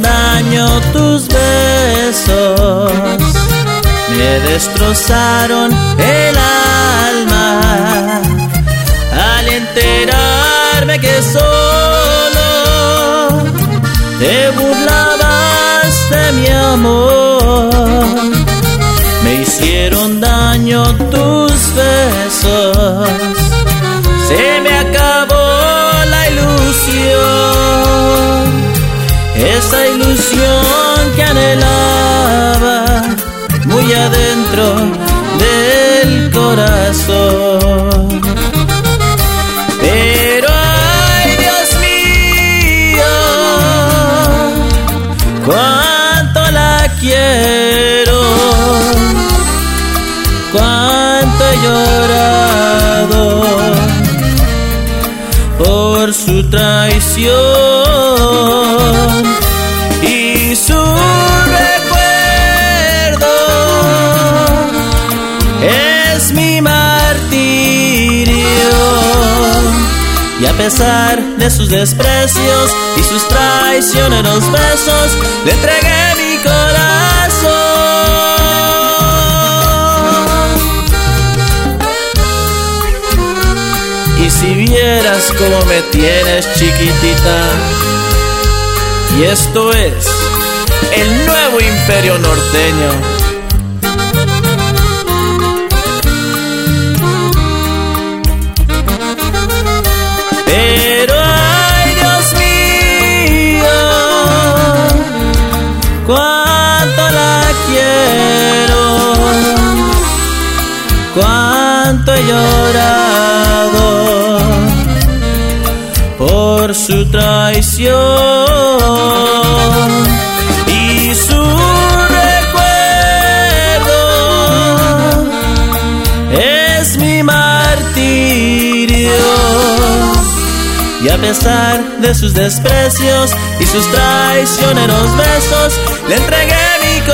daño tus besos. Me destrozaron el alma al enterarme que solo te burlabas de mi amor. Me hicieron daño tus adentro del corazón. Pero ay Dios mío, cuánto la quiero, cuánto he llorado por su traición y su es mi martirio y a pesar de sus desprecios y sus traicioneros besos le entregué mi corazón y si vieras cómo me tienes chiquitita y esto es el nuevo imperio norteño. Cuánto he llorado por su traición y su recuerdo es mi martirio. Y a pesar de sus desprecios y sus traicioneros besos le entregué mi corazón